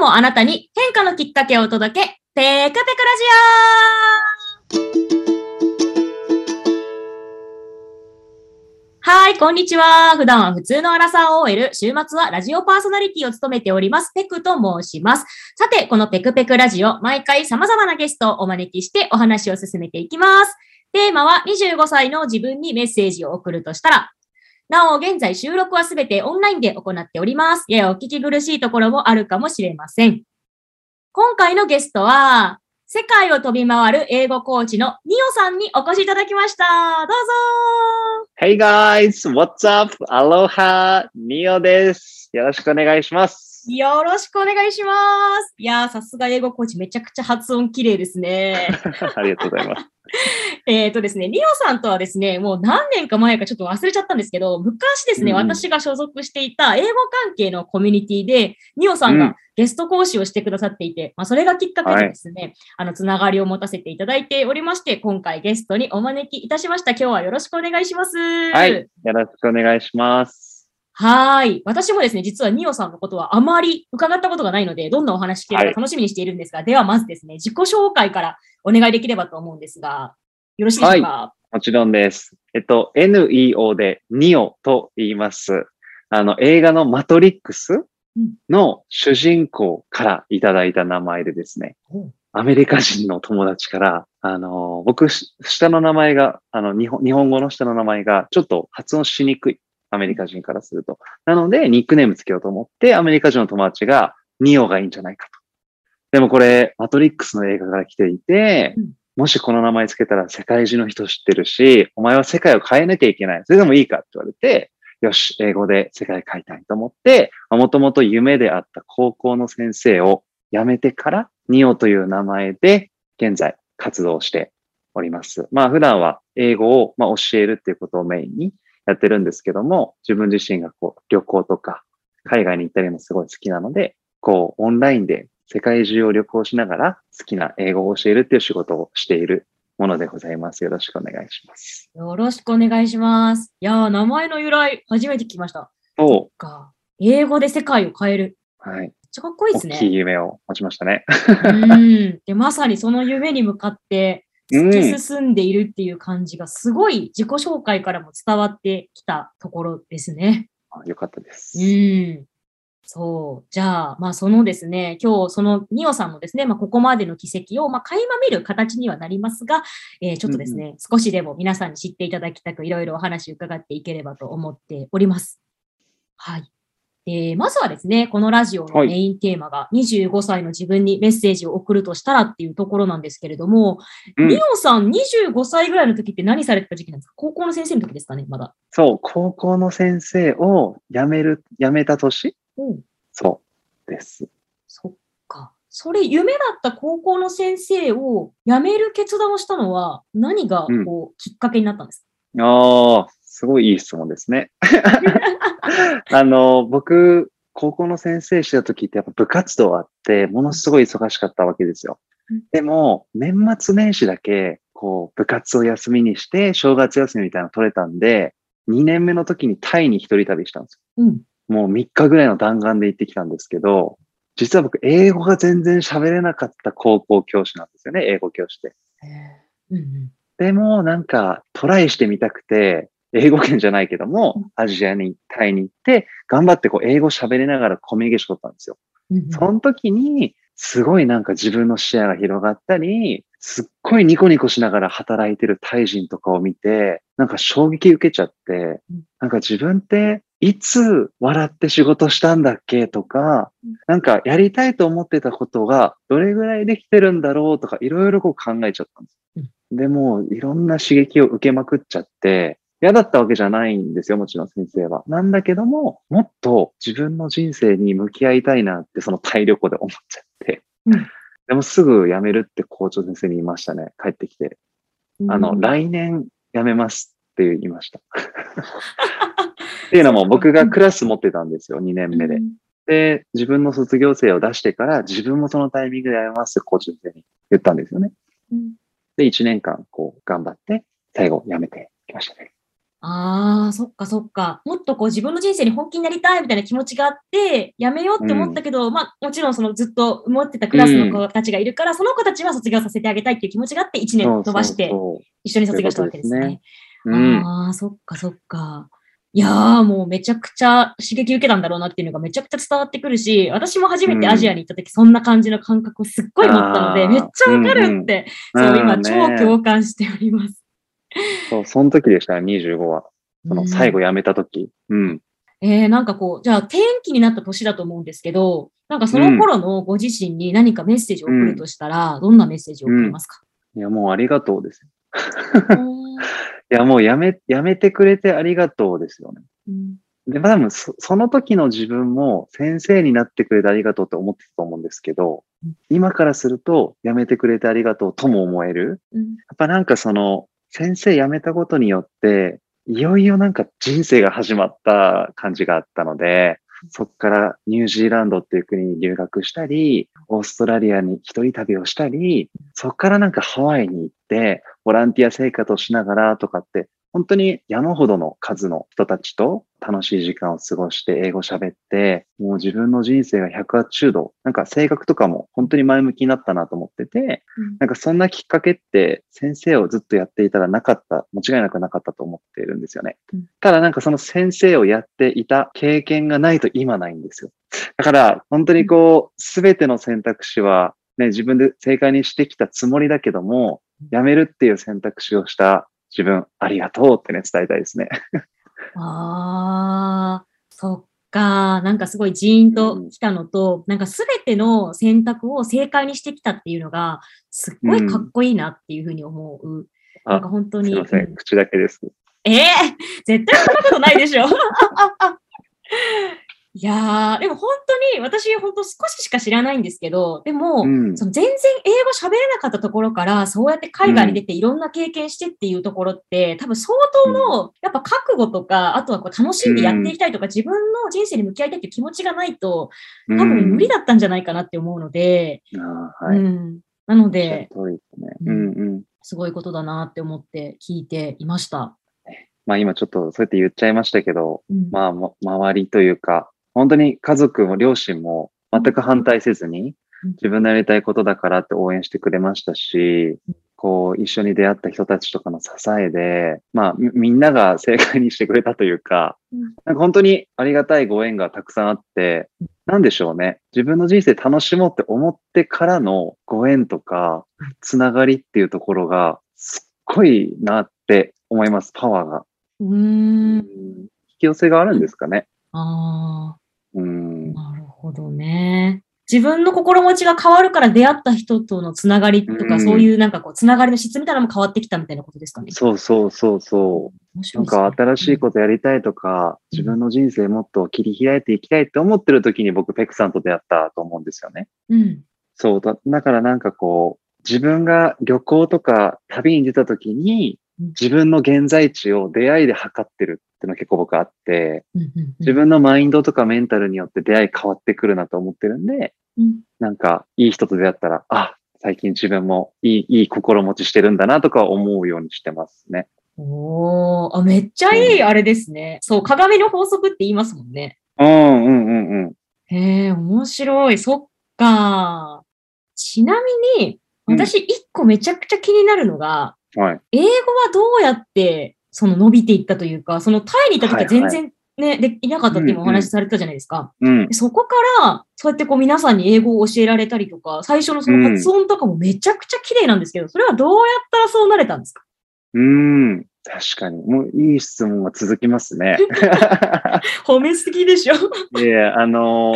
日もあなたに変化のきっかけをお届け、ペクペクラジオはい、こんにちは。普段は普通のアラサー OL、週末はラジオパーソナリティを務めております、ペクと申します。さて、このペクペクラジオ、毎回様々なゲストをお招きしてお話を進めていきます。テーマは25歳の自分にメッセージを送るとしたら、なお、現在収録はすべてオンラインで行っております。ややお聞き苦しいところもあるかもしれません。今回のゲストは、世界を飛び回る英語コーチのニオさんにお越しいただきました。どうぞ Hey guys, what's up? Aloha, ニオです。よろしくお願いします。よろしくお願いします。いやー、さすが英語コーチめちゃくちゃ発音綺麗ですね。ありがとうございます。えっとですね、リオさんとはですね、もう何年か前かちょっと忘れちゃったんですけど、昔ですね、うん私が所属していた英語関係のコミュニティで、ニオさんがうんゲスト講師をしてくださっていて、まあ、それがきっかけでですね、あの、つながりを持たせていただいておりまして、今回ゲストにお招きいたしました。今日はよろしくお願いします。はい。よろしくお願いします。はーい。私もですね、実はニオさんのことはあまり伺ったことがないので、どんなお話聞けるか楽しみにしているんですが、ではまずですね、自己紹介からお願いできればと思うんですが、よろしいでしょうか、もちろんです。えっと、NEO で NEO と言います。あの、映画のマトリックスの主人公からいただいた名前でですね、おアメリカ人の友達から、あの、僕、し下の名前が、あの、日本日本語の下の名前がちょっと発音しにくい。アメリカ人からすると。なので、ニックネームつけようと思って、アメリカ人の友達が、ニオがいいんじゃないかと。でもこれ、マトリックスの映画から来ていてうん、もしこの名前つけたら世界中の人知ってるし、お前は世界を変えなきゃいけない。それでもいいかって言われて、よし、英語で世界変えたいと思って、もともと夢であった高校の先生を辞めてから、ニオという名前で現在活動しております。まあ普段は英語をまあ教えるっていうことをメインにやってるんですけども、自分自身がこう旅行とか海外に行ったりもすごい好きなので、こうオンラインで世界中を旅行しながら好きな英語を教えるっていう仕事をしているものでございます。よろしくお願いします。よろしくお願いします。いやー、名前の由来、初めて聞きました。と、か。英語で世界を変える。はい。めっちゃかっこいいです大きいね。夢を持ちましたね。うん。で、まさにその夢に向かってうん突き進んでいるっていう感じが、すごい自己紹介からも伝わってきたところですね。あよかったです。うん。そう。じゃあ、まあ、そのですね、今日、そのニオさんのですね、まあ、ここまでの軌跡を、まあ、垣間見る形にはなりますが、えーちょっとですね、少しでも皆さんに知っていただきたく、いろいろお話伺っていければと思っております。はい。えーまずはですね、このラジオのはいメインテーマが、25歳の自分にメッセージを送るとしたらっていうところなんですけれども、うんさん25歳ぐらいの時って何されてた時期なんですか？高校の先生の時ですかね、まだ。そう、高校の先生を辞める、辞めた年？うんそうです。そっか。それ、夢だった高校の先生を辞める決断をしたのは、何がうんこう、きっかけになったんですああ、すごいいい質問ですね。あの、僕、高校の先生してた時ってやっぱ部活動あって、ものすごい忙しかったわけですようん。でも、年末年始だけ、こう、部活を休みにして、正月休みみたいなの取れたんで、2年目の時にタイに一人旅したんですかうん。よ。もう3日ぐらいの弾丸で行ってきたんですけど、実は僕、英語が全然喋れなかった高校教師なんですよね、英語教師で。うんうん。でも、なんか、トライしてみたくて、英語圏じゃないけども、アジアに、タイに行って、頑張ってこう、英語喋りながらコミュニケーション取ったんですよ。その時に、すごいなんか自分の視野が広がったり、すっごいニコニコしながら働いてるタイ人とかを見て、なんか衝撃受けちゃってうん、なんか自分っていつ笑って仕事したんだっけとかうん、なんかやりたいと思ってたことがどれぐらいできてるんだろうとか、いろいろこう考えちゃったんです。でも、いろんな刺激を受けまくっちゃって、嫌だったわけじゃないんですよ、もちろん先生は。なんだけども、もっと自分の人生に向き合いたいなって、そのタイ旅行で思っちゃって。うんでもすぐ辞めるって校長先生に言いましたね、帰ってきて。あの、うん来年辞めますって言いました。っていうのも僕がクラス持ってたんですよ、2年目で。で、自分の卒業生を出してから自分もそのタイミングで辞めますって校長先生に言ったんですよね。うんで、1年間こう頑張って、最後辞めてきましたね。ああ、そっかそっか。もっとこう自分の人生に本気になりたいみたいな気持ちがあって、やめようって思ったけど、まあもちろんそのずっと持ってたクラスの子たちがいるから、その子たちは卒業させてあげたいっていう気持ちがあって、1年飛ばして一緒に卒業したわけですね。そう。ああ、そっかそっか。いやーもうめちゃくちゃ刺激受けたんだろうなっていうのがめちゃくちゃ伝わってくるし、私も初めてアジアに行った時そんな感じの感覚をすっごい持ったので、めっちゃわかるって、そう今超ね共感しております。そう、その時でしたね、25は。その最後うん辞めた時。うん。えー、なんかこう、じゃあ転機になった年だと思うんですけど、なんかその頃のご自身に何かメッセージを送るとしたら、どんなメッセージを送りますか、いや、もうありがとうです。うん いや、もうやめ、やめてくれてありがとうですよね。うんで、まあ、多分そ、その時の自分も先生になってくれてありがとうって思ってたと思うんですけどうん、今からすると、やめてくれてありがとうとも思える。うんやっぱなんかその、先生辞めたことによって、いよいよなんか人生が始まった感じがあったので、そこからニュージーランドっていう国に留学したり、オーストラリアに一人旅をしたり、そこからなんかハワイに行って、ボランティア生活をしながらとかって、本当に山ほどの数の人たちと楽しい時間を過ごして英語喋って、もう自分の人生が180度、なんか性格とかも本当に前向きになったなと思ってて、なんかそんなきっかけって先生をずっとやっていたらなかった、間違いなくなかったと思っているんですよねうん。ただなんかその先生をやっていた経験がないと今ないんですよ。だから本当にこう、すべての選択肢はね、自分で正解にしてきたつもりだけども、やめるっていう選択肢をした自分、ありがとうってね、伝えたいですね。ああ、そっか。なんかすごいジーンときたのと、なんかすべての選択を正解にしてきたっていうのが、すっごいかっこいいなっていうふうに思う。あなんか本当に。すいません、うん口だけです。ええ絶対そんなことないでしょ。いやー、でも本当に、私本当少ししか知らないんですけど、でも、うんその全然英語喋れなかったところから、そうやって海外に出ていろんな経験してっていうところって、多分相当の、やっぱ覚悟とか、あとはこう楽しんでやっていきたいとか、自分の人生に向き合いたいっていう気持ちがないと、多分無理だったんじゃないかなって思うので、はい。うん。なのですね。ううんんうん。すごいことだなって思って聞いていました。まあ今ちょっとそうやって言っちゃいましたけど、うんまあ、ま周りというか、本当に家族も両親も全く反対せずにうん、自分のやりたいことだからって応援してくれましたしうん、こう、一緒に出会った人たちとかの支えで、まあ、みみんなが正解にしてくれたというかうん、なんか本当にありがたいご縁がたくさんあってうん、なんでしょうね。自分の人生楽しもうって思ってからのご縁とかうん、つながりっていうところが、すっごいなって思います、パワーが。うん。ん。引き寄せがあるんですかね。あうんあ、。なるほどね。自分の心持ちが変わるから出会った人とのつながりとか、うんそういうなんかこう、つながりの質みたいなのも変わってきたみたいなことですかね。そうそうそうそう。ないんか新しいことやりたいとか、うん自分の人生もっと切り開いていきたいって思ってる時に僕ペクさんと出会ったと思うんですよね。うん。そうだ。だからなんかこう、自分が旅行とか旅に出た時にうん、自分の現在地を出会いで測ってるっていうのが結構僕あって、自分のマインドとかメンタルによって出会い変わってくるなと思ってるんで、うんなんかいい人と出会ったら、あ、最近自分もいい、いい心持ちしてるんだなとか思うようにしてますね。おーあ、めっちゃいいあれですね。そう、鏡の法則って言いますもんね。うんうんうんうん。へえ、面白い。そっか。ちなみに、うん私一個めちゃくちゃ気になるのが、はい。英語はどうやってその伸びていったというか、そのタイにいた時は全然ね、でいなかったって今お話しされてたじゃないですか。うん。でそこから、そうやってこう皆さんに英語を教えられたりとか、最初のその発音とかもめちゃくちゃ綺麗なんですけど、それはどうやったらそうなれたんですか？うん。確かに。もういい質問が続きますね。褒めすぎでしょいや、あの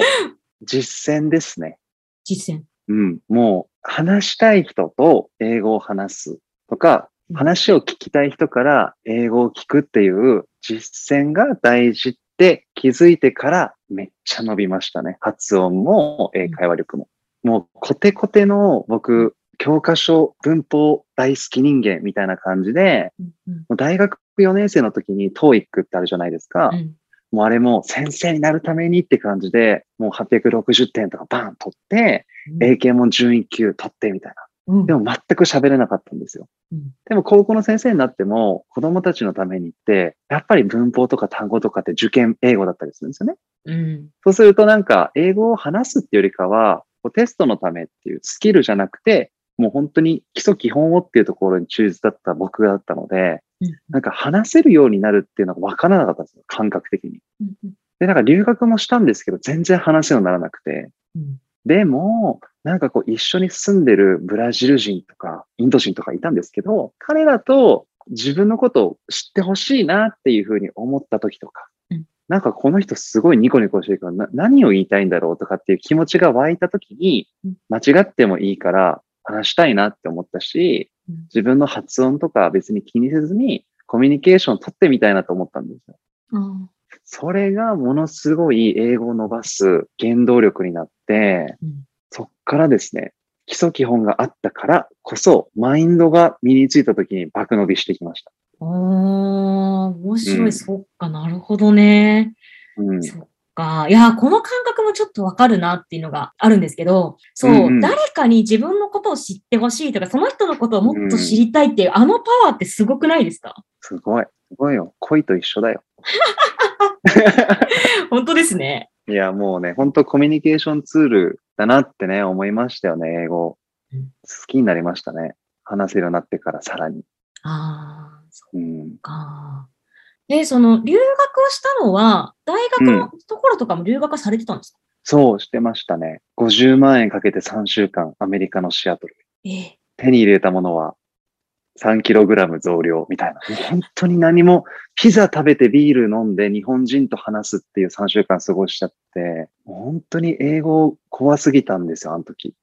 実践ですね。実践。うん。もう、話したい人と英語を話すとか、うん話を聞きたい人から英語を聞くっていう実践が大事って気づいてからめっちゃ伸びましたね。発音も英会話力も。もうコテコテの僕、教科書文法大好き人間みたいな感じで、もう大学4年生の時に TOEIC ってあるじゃないですか。うんもうあれも先生になるためにって感じで、もう860点とかバーン取って、英検も準1級取ってみたいな。うんでも全く喋れなかったんですよ。うんでも高校の先生になっても子供たちのためにって、やっぱり文法とか単語とかって受験英語だったりするんですよね。うん。そうするとなんか英語を話すっていうよりかは、テストのためっていうスキルじゃなくて、もう本当に基礎基本をっていうところに忠実だった僕だったので、うんなんか話せるようになるっていうのが分からなかったんですよ、感覚的に。うんで、なんか留学もしたんですけど、全然話せるようにならなくて。うんでも、なんかこう一緒に住んでるブラジル人とかインド人とかいたんですけど、彼らと自分のことを知ってほしいなっていうふうに思った時とか、うん。なんかこの人すごいニコニコしてるからな何を言いたいんだろうとかっていう気持ちが湧いた時にうん、間違ってもいいから話したいなって思ったしうん、自分の発音とか別に気にせずにコミュニケーションを取ってみたいなと思ったんですよ。あ。それがものすごい英語を伸ばす原動力になって、うんそっからですね、基礎基本があったからこそ、マインドが身についた時に爆伸びしてきました。あー、面白い、うんそっか、なるほどね。うん。そっか。いや、この感覚もちょっとわかるなっていうのがあるんですけど、そう、うんうん誰かに自分のことを知ってほしいとか、その人のことをもっと知りたいっていう、あのパワーってすごくないですか？すごい。すごいよ。恋と一緒だよ。本当ですね。いや、もうね、本当コミュニケーションツールだなってね、思いましたよね、英語。うん好きになりましたね。話せるようになってからさらに。ああ、そっうん。か。で、その、留学をしたのは、大学のところとかも留学されてたんですか、そうしてましたね。50万円かけて3週間、アメリカのシアトル。ええ手に入れたものは 3kg 増量みたいな。本当に何も、ピザ食べてビール飲んで日本人と話すっていう3週間過ごしちゃって、本当に英語怖すぎたんですよ、あの時。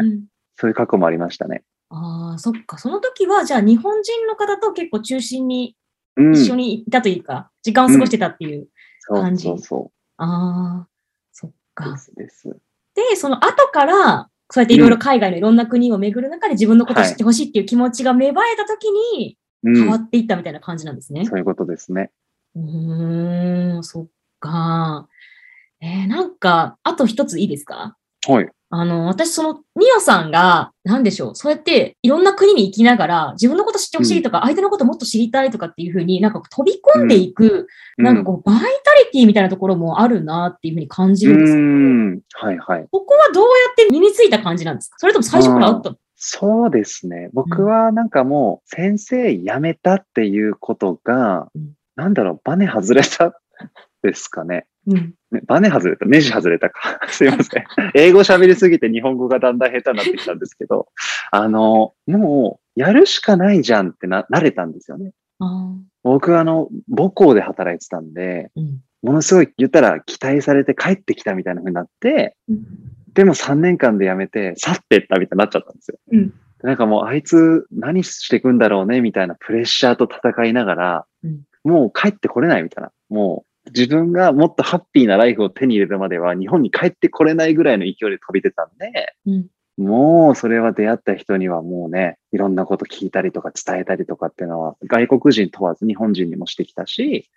うん そういう過去もありましたね。ああ、そっか。その時は、じゃあ日本人の方と結構中心にうん。一緒にいたというか、時間を過ごしてたっていう。そう感じそうそああ、そっう。でか。すです。で、その後から、そうやっていろいろ海外のいろんな国を巡る中で自分のことを知ってほしいっていう気持ちが芽生えた時にうん。変わっていったみたいな感じなんですね。そういうことですね。うーん、そっか。えーなんか、あと一ついいですか？はい。あの、私、その、ミオさんが、なんでしょう、そうやって、いろんな国に行きながら、自分のこと知ってほしいとか、相手のこともっと知りたいとかっていうふうになんか飛び込んでいく、なんかこう、バイタリティみたいなところもあるなっていうふうに感じうるんですけど、ん。はいはい。ここはどうやって身についた感じなんですか？それとも最初からあったの？そうですね。僕はなんかもう先生辞めたっていうことが、うんなんだろう、バネ外れたですかね。うん。ねバネ外れた、ネジ外れたか。すいません。英語喋りすぎて日本語がだんだん下手になってきたんですけど、あの、もう、やるしかないじゃんってな、慣れたんですよね。あ僕はあの、母校で働いてたんで、ーうん。ものすごい言ったら期待されて帰ってきたみたいな風になって、うんでも3年間で辞めて去ってったみたいになっちゃったんですよ。うんなんかもうあいつ何していくんだろうねみたいなプレッシャーと戦いながら、うんもう帰ってこれないみたいな。もう自分がもっとハッピーなライフを手に入れるまでは日本に帰ってこれないぐらいの勢いで飛び出たんで、うんもうそれは出会った人にはもうね、いろんなこと聞いたりとか伝えたりとかっていうのは外国人問わず日本人にもしてきたし、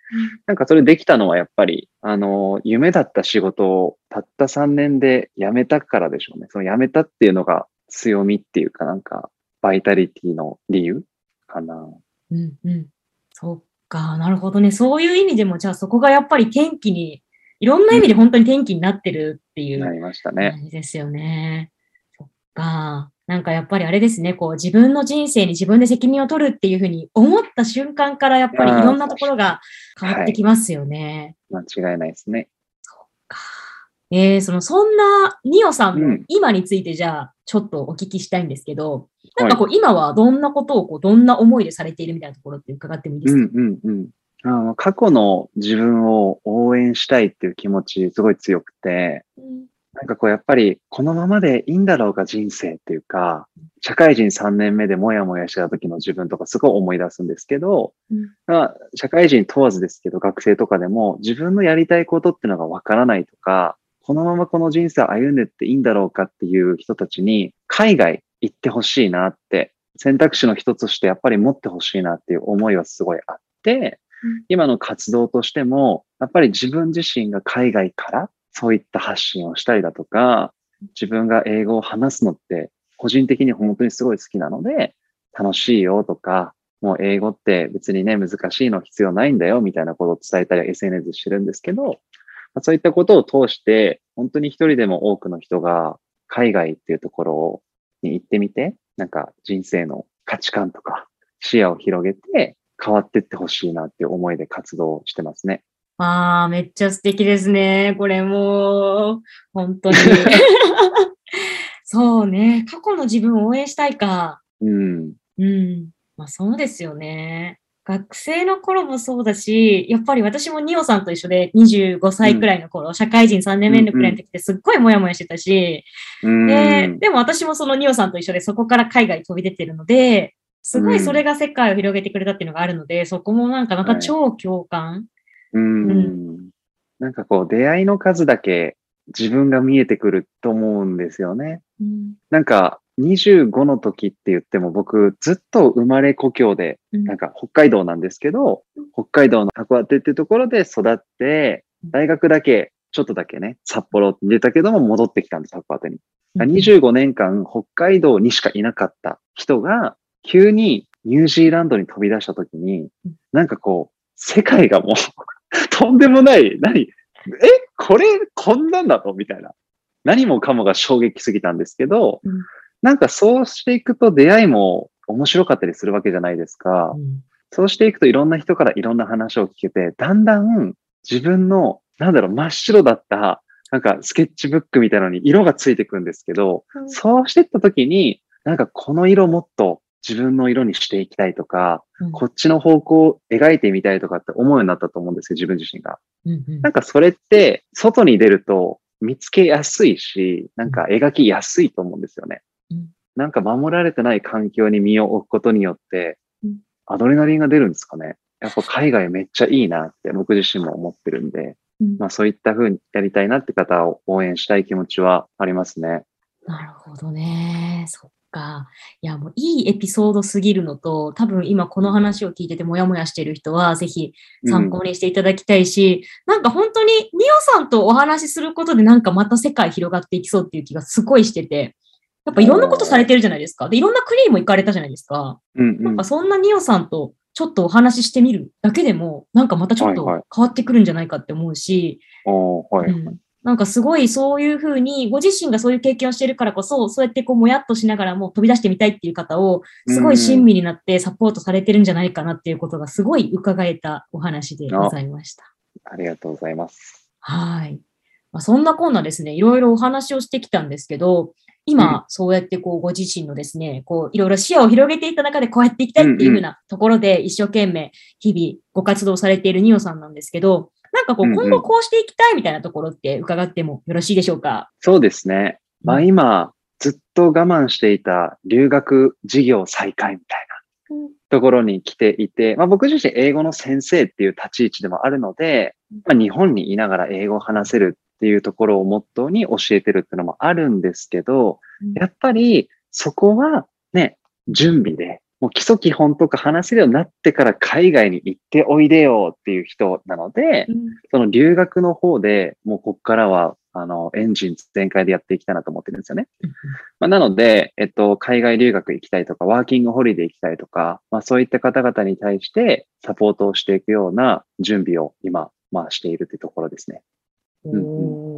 なんかそれできたのはやっぱり、あの、夢だった仕事をたった3年で辞めたからでしょうね。その辞めたっていうのが強みっていうかなんか、バイタリティの理由かな。うんうん。そっか、なるほどね。そういう意味でも、じゃあそこがやっぱり転機に、いろんな意味で本当に転機になってるっていうなりましたね。感じですよね。そっか。なんかやっぱりあれですね、こう自分の人生に自分で責任を取るっていうふうに思った瞬間からやっぱりいろんなところが変わってきますよね。間違いないですね。かえー、その、そんなニオさんのうん。今についてじゃあちょっとお聞きしたいんですけど、なんはいかこう今はどんなことをこうどんな思いでされているみたいなところって伺ってもいいですか、うんうんうん。あの過去の自分を応援したいっていう気持ちすごい強くて、うん。なんかこうやっぱりこのままでいいんだろうか人生っていうか、社会人3年目でもやもやしてた時の自分とかすごい思い出すんですけど、うん。まあ、社会人問わずですけど学生とかでも自分のやりたいことっていうのがわからないとか、このままこの人生を歩んでっていいんだろうかっていう人たちに海外行ってほしいなって選択肢の一つとしてやっぱり持ってほしいなっていう思いはすごいあって、うん。今の活動としても、やっぱり自分自身が海外からそういった発信をしたりだとか、自分が英語を話すのって、個人的に本当にすごい好きなので、楽しいよとか、もう英語って別にね、難しいの必要ないんだよみたいなことを伝えたり SNS してるんですけど、そういったことを通して、本当に一人でも多くの人が海外っていうところに行ってみて、なんか人生の価値観とか視野を広げて変わっていってほしいなっていう思いで活動してますね。ああ、めっちゃ素敵ですね。これもう、本当に。そうね。過去の自分を応援したいか。うん。うん。まあそうですよね。学生の頃もそうだし、やっぱり私もニオさんと一緒で25歳くらいの頃、うん、社会人3年目のくらいの時ってすっごいモヤモヤしてたし、うん、で、でも私もそのニオさんと一緒でそこから海外飛び出てるので、すごいそれが世界を広げてくれたっていうのがあるので、うん、そこもなんかまた超共感。はい、うん。なんかこう出会いの数だけ自分が見えてくると思うんですよね。うん、なんか25の時って言っても僕ずっと生まれ故郷で、なんか北海道なんですけど、北海道の函館っていうところで育って、大学だけ、ちょっとだけね、札幌って出たけども戻ってきたんです、函館に。25年間北海道にしかいなかった人が、急にニュージーランドに飛び出した時に、なんかこう、世界がもう とんでもない、何？えこれ、こんなんだと？みたいな。何もかもが衝撃すぎたんですけど、うん、なんかそうしていくと出会いも面白かったりするわけじゃないですか。うん、そうしていくといろんな人からいろんな話を聞けて、だんだん自分の、なんだろう、真っ白だった、なんかスケッチブックみたいなのに色がついてくんですけど、うん、そうしていった時に、なんかこの色もっと自分の色にしていきたいとか、うん、こっちの方向を描いてみたいとかって思うようになったと思うんですよ、自分自身が。うんうん、なんかそれって、外に出ると見つけやすいし、なんか描きやすいと思うんですよね。なんか守られてない環境に身を置くことによって、アドレナリンが出るんですかね。やっぱ海外めっちゃいいなって僕自身も思ってるんで、うん、まあそういった風にやりたいなって方を応援したい気持ちはありますね。なるほどね。そっか。いや、もういいエピソードすぎるのと、多分今この話を聞いててもやもやしてる人は、ぜひ参考にしていただきたいし、うん、なんか本当にニオさんとお話しすることでなんかまた世界広がっていきそうっていう気がすごいしてて、やっぱいろんなことされてるじゃないですか。で、いろんな国にも行かれたじゃないですか。うんうん、なんかそんなニオさんとちょっとお話ししてみるだけでも、なんかまたちょっと変わってくるんじゃないかって思うし、はいはいうん、なんかすごいそういうふうに、ご自身がそういう経験をしているからこそ、そうやってこうもやっとしながらも飛び出してみたいっていう方を、すごい親身になってサポートされてるんじゃないかなっていうことがすごい伺えたお話でございました。ありがとうございます。はい。まあ、そんなこんなですね、いろいろお話をしてきたんですけど、今、うん、そうやってこう、ご自身のですね、こう、いろいろ視野を広げていった中でこうやっていきたいっていうふうなところで、一生懸命、日々ご活動されているニオさんなんですけど、なんかこう、今後こうしていきたいみたいなところって伺ってもよろしいでしょうか？そうですね。まあ今、ずっと我慢していた留学事業再開みたいなところに来ていて、まあ僕自身英語の先生っていう立ち位置でもあるので、まあ日本にいながら英語を話せるっていうところをモットーに教えてるっていうのもあるんですけど、やっぱりそこはね、準備で、もう基礎基本とか話せるようになってから海外に行っておいでよっていう人なので、うん、その留学の方でもうこっからはあの、エンジン全開でやっていきたいなと思ってるんですよね。まあ、なので、えっと、海外留学行きたいとか、ワーキングホリデー行きたいとか、まあ、そういった方々に対してサポートをしていくような準備を今、まあ、しているというところですね。う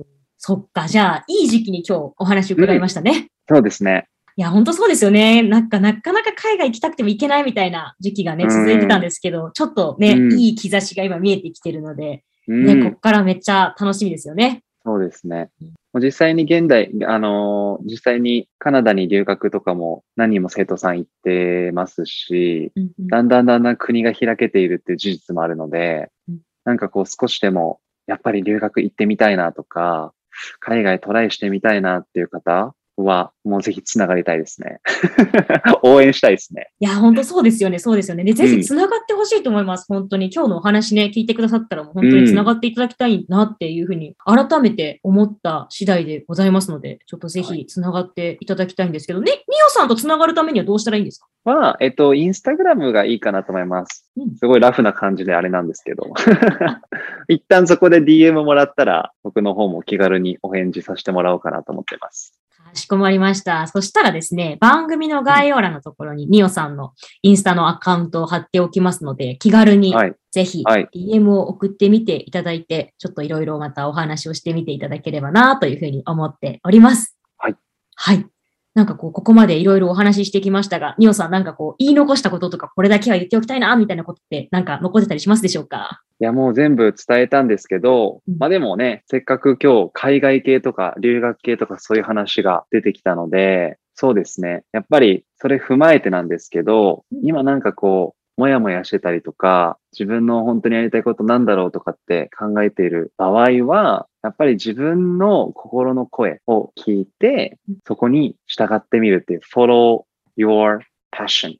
んそっか、じゃあ、いい時期に今日お話伺いましたね。うん、そうですね。いや、本当そうですよね。なんか、なかなか海外行きたくても行けないみたいな時期がね、続いてたんですけど、ちょっとね、いい兆しが今見えてきてるので、ね、こっからめっちゃ楽しみですよね。そうですね。実際に現代、あの実際にカナダに留学とかも何人も生徒さん行ってますし、うんうん、だんだんだんだん国が開けているっていう事実もあるので、うん、なんかこう少しでもやっぱり留学行ってみたいなとか、海外トライしてみたいなっていう方は、もうぜひつながりたいですね。応援したいですね。いや、本当そうですよね、そうですよね。で、ぜひつながってほしいと思います、うん、本当に。今日のお話ね、聞いてくださったら、もう本当につながっていただきたいなっていうふうに、改めて思った次第でございますので、ちょっとぜひつながっていただきたいんですけど、ね、ニオさんとつながるためにはどうしたらいいんですか？は、えっと、インスタグラムがいいかなと思います。うん、すごいラフな感じであれなんですけど。一旦そこで DM もらったら、僕の方も気軽にお返事させてもらおうかなと思ってます。しこまりました。そしたらですね、番組の概要欄のところに、ニオさんのインスタのアカウントを貼っておきますので、気軽にはい。ぜひはい DM を送ってみていただいて、ちょっといろいろまたお話をしてみていただければなというふうに思っております。はい。はい。なんかこう、ここまでいろいろお話ししてきましたが、ニオさんなんかこう、言い残したこととか、これだけは言っておきたいな、みたいなことって、なんか残ってたりしますでしょうか？いや、もう全部伝えたんですけど、うん。まあでもね、せっかく今日海外系とか留学系とかそういう話が出てきたので、そうですね。やっぱりそれ踏まえてなんですけど、今なんかこう、もやもやしてたりとか、自分の本当にやりたいことなんだろうとかって考えている場合は、やっぱり自分の心の声を聞いて、そこに従ってみるっていう、follow your passion。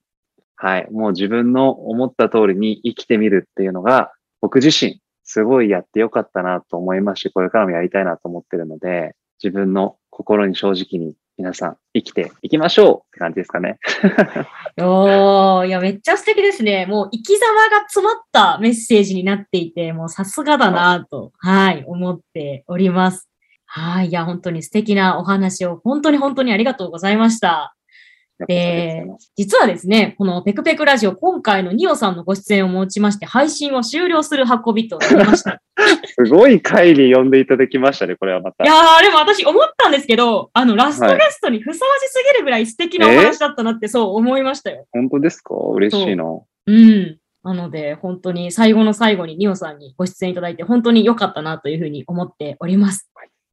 はい。もう自分の思った通りに生きてみるっていうのが、僕自身、すごいやってよかったなと思いますし、これからもやりたいなと思ってるので、自分の心に正直に皆さん生きていきましょうって感じですかね。おー、いや、めっちゃ素敵ですね。もう生き様が詰まったメッセージになっていて、もうさすがだなと、はい、思っております。はい、いや、本当に素敵なお話を、本当に本当にありがとうございました。で、実はですね、このペクペクラジオ、今回のニオさんのご出演をもちまして、配信を終了する運びとなりました。すごい回に呼んでいただきましたね、これはまた。いやー、でも私思ったんですけど、あの、ラストゲストにふさわしすぎるぐらい素敵なお話だったなってそう思いましたよ。本当ですか？嬉しいな。うん。なので、本当に最後の最後にニオさんにご出演いただいて、本当に良かったなというふうに思っております。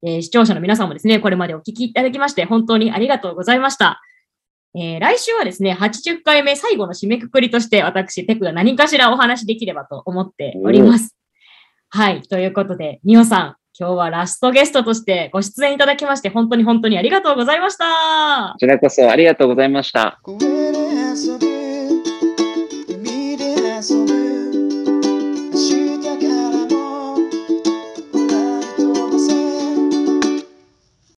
えー視聴者の皆さんもですね、これまでお聞きいただきまして、本当にありがとうございました。えー来週はですね、80回目最後の締めくくりとして、私、ペクが何かしらお話できればと思っております。はい。ということで、ニオさん、今日はラストゲストとしてご出演いただきまして、本当に本当にありがとうございました。こちらこそありがとうございました。